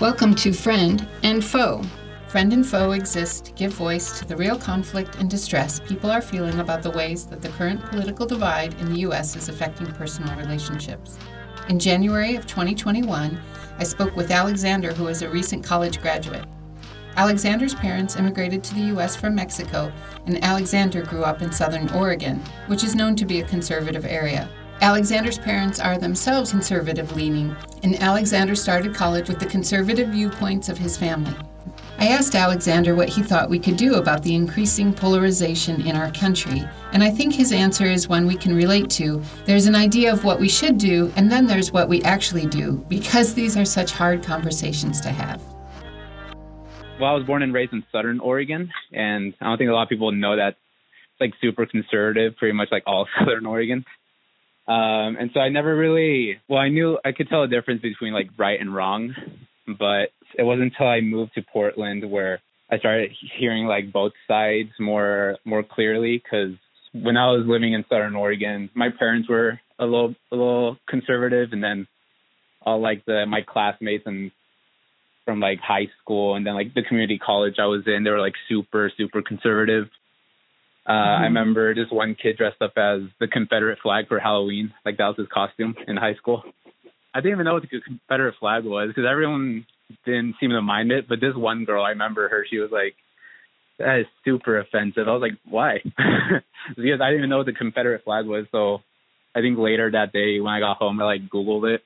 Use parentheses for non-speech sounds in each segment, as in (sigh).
Welcome to Friend and Foe. Friend and Foe exist to give voice to the real conflict and distress people are feeling about the ways that the current political divide in the U.S. is affecting personal relationships. In January of 2021, I spoke with Alexander, who is a recent college graduate. Alexander's parents immigrated to the U.S. from Mexico, and Alexander grew up in southern Oregon, which is known to be a conservative area. Alexander's parents are themselves conservative leaning, and Alexander started college with the conservative viewpoints of his family. I asked Alexander what he thought we could do about the increasing polarization in our country, and I think his answer is one we can relate to. There's an idea of what we should do, and then there's what we actually do, because these are such hard conversations to have. Well, I was born and raised in Southern Oregon, and I don't think a lot of people know that it's like super conservative, pretty much like all (laughs) Southern Oregon. Um, and so I never really, well, I knew I could tell the difference between like right and wrong, but it wasn't until I moved to Portland where I started hearing like both sides more more clearly. Because when I was living in Southern Oregon, my parents were a little a little conservative, and then all like the my classmates and from like high school and then like the community college I was in, they were like super super conservative. Uh, mm-hmm. I remember this one kid dressed up as the Confederate flag for Halloween. Like that was his costume in high school. I didn't even know what the Confederate flag was because everyone didn't seem to mind it. But this one girl, I remember her. She was like, "That is super offensive." I was like, "Why?" (laughs) because I didn't even know what the Confederate flag was. So I think later that day when I got home, I like Googled it.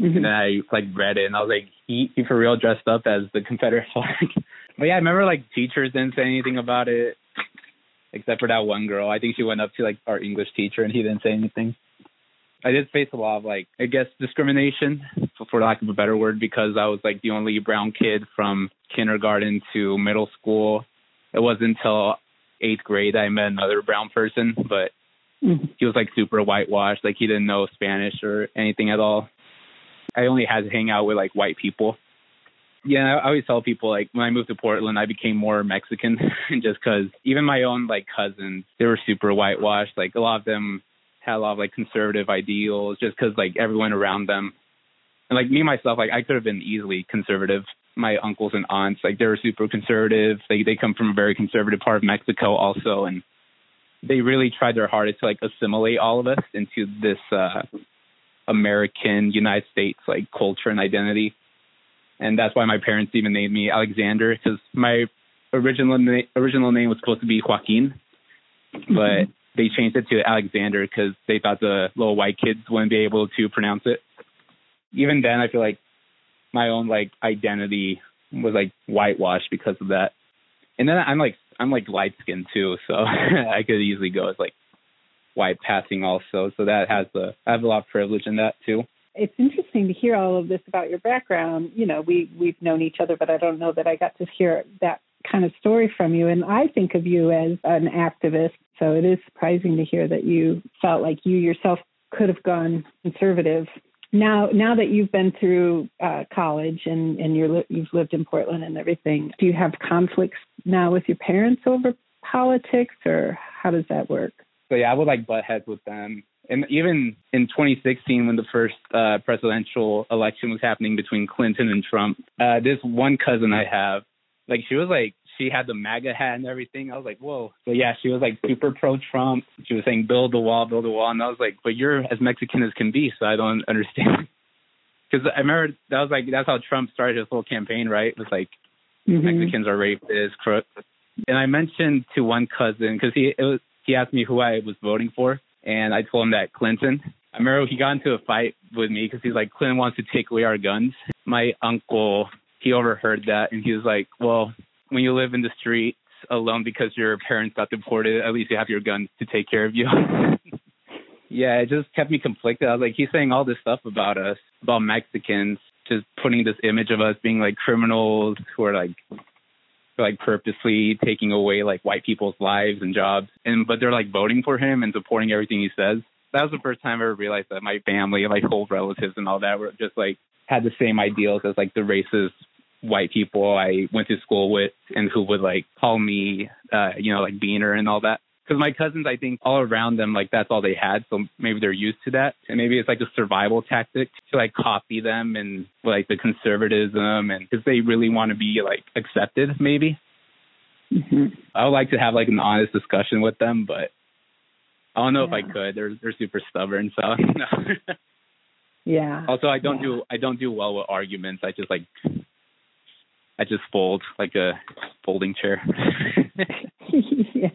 Mm-hmm. And then I like read it, and I was like, "He, he for real dressed up as the Confederate flag." (laughs) but yeah, I remember like teachers didn't say anything about it except for that one girl. I think she went up to like our English teacher and he didn't say anything. I did face a lot of like I guess discrimination, for lack of a better word, because I was like the only brown kid from kindergarten to middle school. It wasn't until eighth grade I met another brown person, but mm-hmm. he was like super whitewashed, like he didn't know Spanish or anything at all. I only had to hang out with like white people yeah, I always tell people like when I moved to Portland, I became more Mexican (laughs) just because even my own like cousins, they were super whitewashed. Like a lot of them had a lot of like conservative ideals just because like everyone around them, and like me myself, like I could have been easily conservative. My uncles and aunts, like they were super conservative. They they come from a very conservative part of Mexico also, and they really tried their hardest to like assimilate all of us into this uh American United States like culture and identity and that's why my parents even named me Alexander because my original na- original name was supposed to be Joaquin, but mm-hmm. they changed it to Alexander because they thought the little white kids wouldn't be able to pronounce it. Even then, I feel like my own like identity was like whitewashed because of that. And then I'm like I'm like light skinned too, (laughs) so I could easily go as like white passing also. So that has the I have a lot of privilege in that too it's interesting to hear all of this about your background. You know, we we've known each other, but I don't know that I got to hear that kind of story from you. And I think of you as an activist, so it is surprising to hear that you felt like you yourself could have gone conservative. Now, now that you've been through uh, college and and you're li- you've lived in Portland and everything, do you have conflicts now with your parents over politics, or how does that work? So yeah, I would like butt heads with them and even in 2016 when the first uh, presidential election was happening between Clinton and Trump, uh, this one cousin I have, like she was like she had the MAGA hat and everything. I was like, whoa. But yeah, she was like super pro Trump. She was saying build the wall, build the wall, and I was like, but you're as Mexican as can be, so I don't (laughs) understand. Because I remember that was like that's how Trump started his whole campaign, right? It was like mm-hmm. Mexicans are rapists, crooks. And I mentioned to one cousin because he it was he asked me who I was voting for, and I told him that Clinton. I remember he got into a fight with me because he's like, Clinton wants to take away our guns. My uncle, he overheard that and he was like, well, when you live in the streets alone because your parents got deported, at least you have your guns to take care of you. (laughs) yeah, it just kept me conflicted. I was like, he's saying all this stuff about us, about Mexicans, just putting this image of us being like criminals who are like like purposely taking away like white people's lives and jobs. And but they're like voting for him and supporting everything he says. That was the first time i ever realized that my family my whole relatives and all that were just like had the same ideals as like the racist white people i went to school with and who would like call me uh you know like beaner and all that because my cousins, I think all around them, like that's all they had. So maybe they're used to that. And maybe it's like a survival tactic to like copy them and like the conservatism and because they really want to be like accepted, maybe. Mm-hmm. I would like to have like an honest discussion with them, but I don't know Yeah. if I could. They're they're super stubborn, so (laughs) no. Yeah. also I don't Yeah. do I don't do well with arguments. I just like I just fold like a folding chair. (laughs) (laughs) yeah.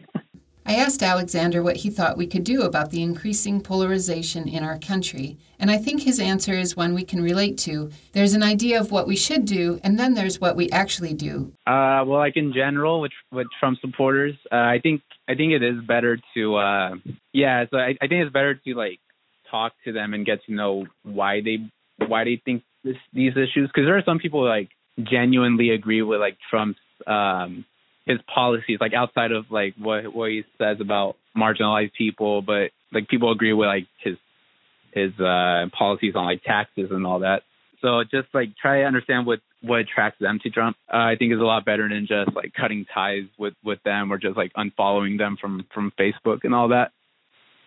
I asked Alexander what he thought we could do about the increasing polarization in our country, and I think his answer is one we can relate to. There's an idea of what we should do, and then there's what we actually do. Uh, well, like in general, with with Trump supporters, uh, I think I think it is better to, uh, yeah. So I, I think it's better to like talk to them and get to know why they why they think this these issues. Because there are some people who, like genuinely agree with like Trump's um his policies, like outside of like what what he says about marginalized people, but like people agree with like his his uh policies on like taxes and all that. So just like try to understand what what attracts them to Trump. Uh, I think is a lot better than just like cutting ties with with them or just like unfollowing them from from Facebook and all that.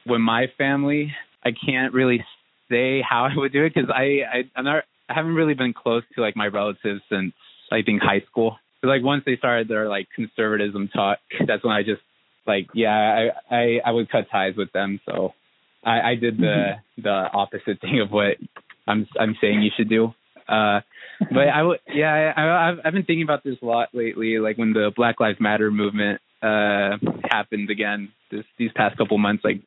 With my family, I can't really say how I would do it because I, I I'm not I haven't really been close to like my relatives since I think high school. Like once they started their like conservatism talk, that's when I just like yeah I I, I would cut ties with them. So I, I did the the opposite thing of what I'm I'm saying you should do. Uh, but I would, yeah, I, I, I've I've been thinking about this a lot lately. Like when the Black Lives Matter movement uh happened again this these past couple months, like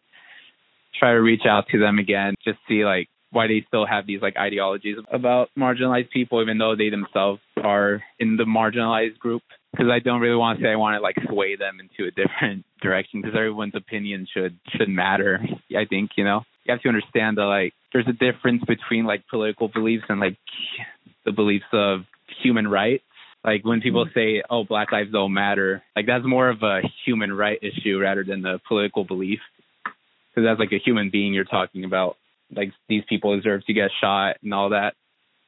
try to reach out to them again, just see like why they still have these like ideologies about marginalized people, even though they themselves are in the marginalized group. Because I don't really want to say I want to like sway them into a different (laughs) direction. Because everyone's opinion should should matter. I think you know you have to understand that like there's a difference between like political beliefs and like the beliefs of human rights. Like when people mm-hmm. say, "Oh, Black lives don't matter," like that's more of a human right issue rather than a political belief. Because that's like a human being you're talking about. Like these people deserve to get shot and all that.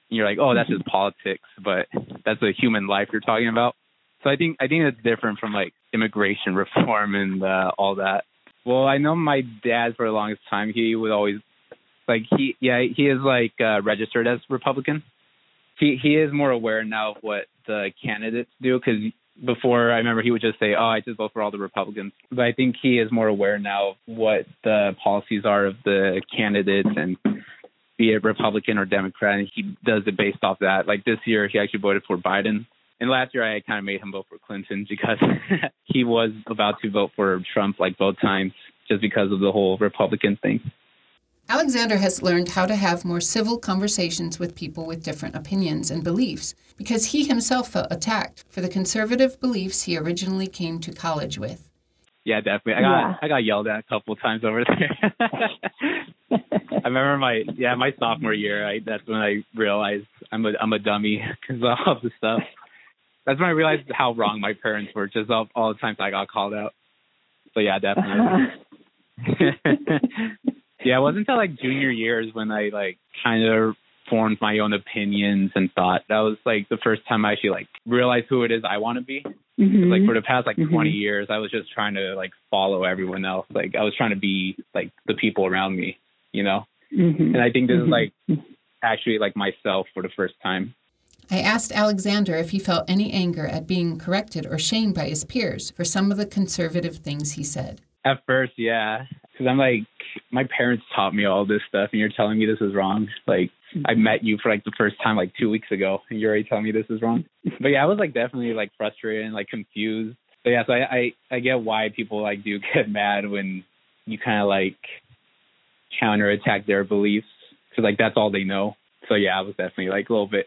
You're like, "Oh, that's just (laughs) politics," but that's a human life you're talking about. So I think I think that's different from like immigration (laughs) reform and uh, all that. Well, I know my dad for the longest time he would always like he yeah he is like uh, registered as Republican. He he is more aware now of what the candidates do because before I remember he would just say oh I just vote for all the Republicans. But I think he is more aware now of what the policies are of the candidates and be it Republican or Democrat, and he does it based off that. Like this year, he actually voted for Biden. And last year, I kind of made him vote for Clinton (laughs) because (laughs) he was about to vote for Trump like both times, just because of the whole Republican thing. Alexander has learned how to have more civil conversations with people with different opinions and beliefs because he himself felt attacked for the conservative beliefs he originally came to college with. Yeah, definitely. I got Yeah. I got yelled at a couple of times over there. (laughs) I remember my yeah my sophomore year. I that's when I realized I'm a I'm a dummy (laughs) because of all the stuff. That's when I realized how wrong my parents were. Just all, all the times I got called out. So yeah, definitely. (laughs) yeah, it wasn't until like junior years when I like kind of formed my own opinions and thought that was like the first time I actually like realized who it is I want to be. Mhm. Like for the past like Mhm. 20 years, I was just trying to like follow everyone else. Like I was trying to be like the people around me, you know. Mhm. And I think this is like actually like myself for the first time. I asked Alexander if he felt any anger at being corrected or shamed by his peers for some of the conservative things he said. At first, yeah, because I'm like, my parents taught me all this stuff, and you're telling me this is wrong. Like, I met you for like the first time like two weeks ago, and you're already telling me this is wrong. But yeah, I was like definitely like frustrated and like confused. So yeah, so I I, I get why people like do (laughs) get mad when you kind of like counterattack their beliefs because like that's all they know. So yeah, I was definitely like a little bit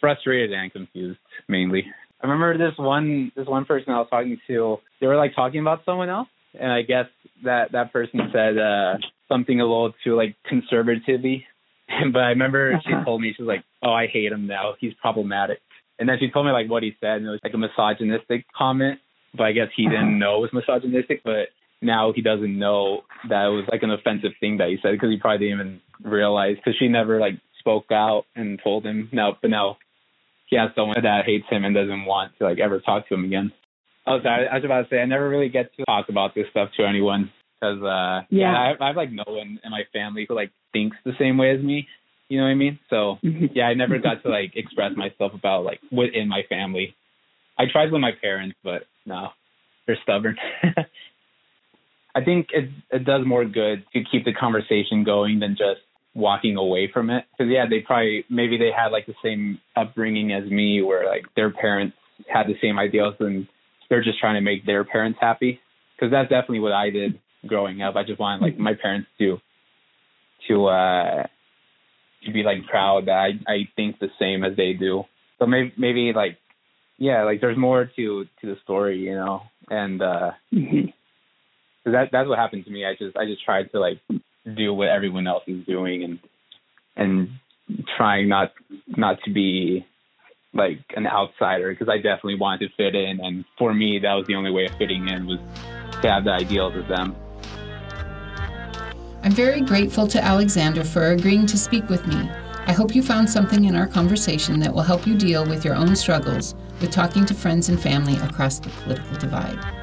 frustrated and confused mainly. I remember this one this one person I was talking to. They were like talking about someone else, and I guess that that person said uh something a little too like conservatively. (laughs) but I remember she Uh-huh. told me she was like, "Oh, I hate him now. He's problematic." And then she told me like what he said, and it was like a misogynistic comment. But I guess he didn't know it was misogynistic. But now he doesn't know that it was like an offensive thing that he said because he probably didn't even realize because she never like spoke out and told him. No, but now he has someone that hates him and doesn't want to like ever talk to him again. Oh, sorry. I was about to say I never really get to talk about this stuff to anyone because uh, yeah, I, I have like no one in my family who like thinks the same way as me. You know what I mean? So Mm-hmm. yeah, I never got to like express myself about like within my family. I tried with my parents, but no, they're stubborn. (laughs) I think it it does more good to keep the conversation going than just walking away from it. Because yeah, they probably maybe they had like the same upbringing as me, where like their parents had the same ideals, and they're just trying to make their parents happy. Because that's definitely what I did growing up. I just wanted like (laughs) my parents to to uh to be like proud that I I think the same as they do. So maybe maybe like yeah, like there's more to to the story, you know, and uh Mhm. cause that that's what happened to me. I just I just tried to like do what everyone else is doing and and trying not not to be like an outsider because I definitely wanted to fit in and for me that was the only way of fitting in was to have the ideals of them. I'm very grateful to Alexander for agreeing to speak with me. I hope you found something in our conversation that will help you deal with your own struggles with talking to friends and family across the political divide.